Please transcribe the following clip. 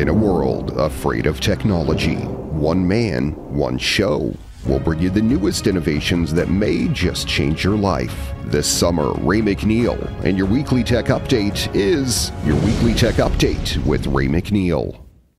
In a world afraid of technology, one man, one show will bring you the newest innovations that may just change your life. This summer, Ray McNeil and your weekly tech update is your weekly tech update with Ray McNeil.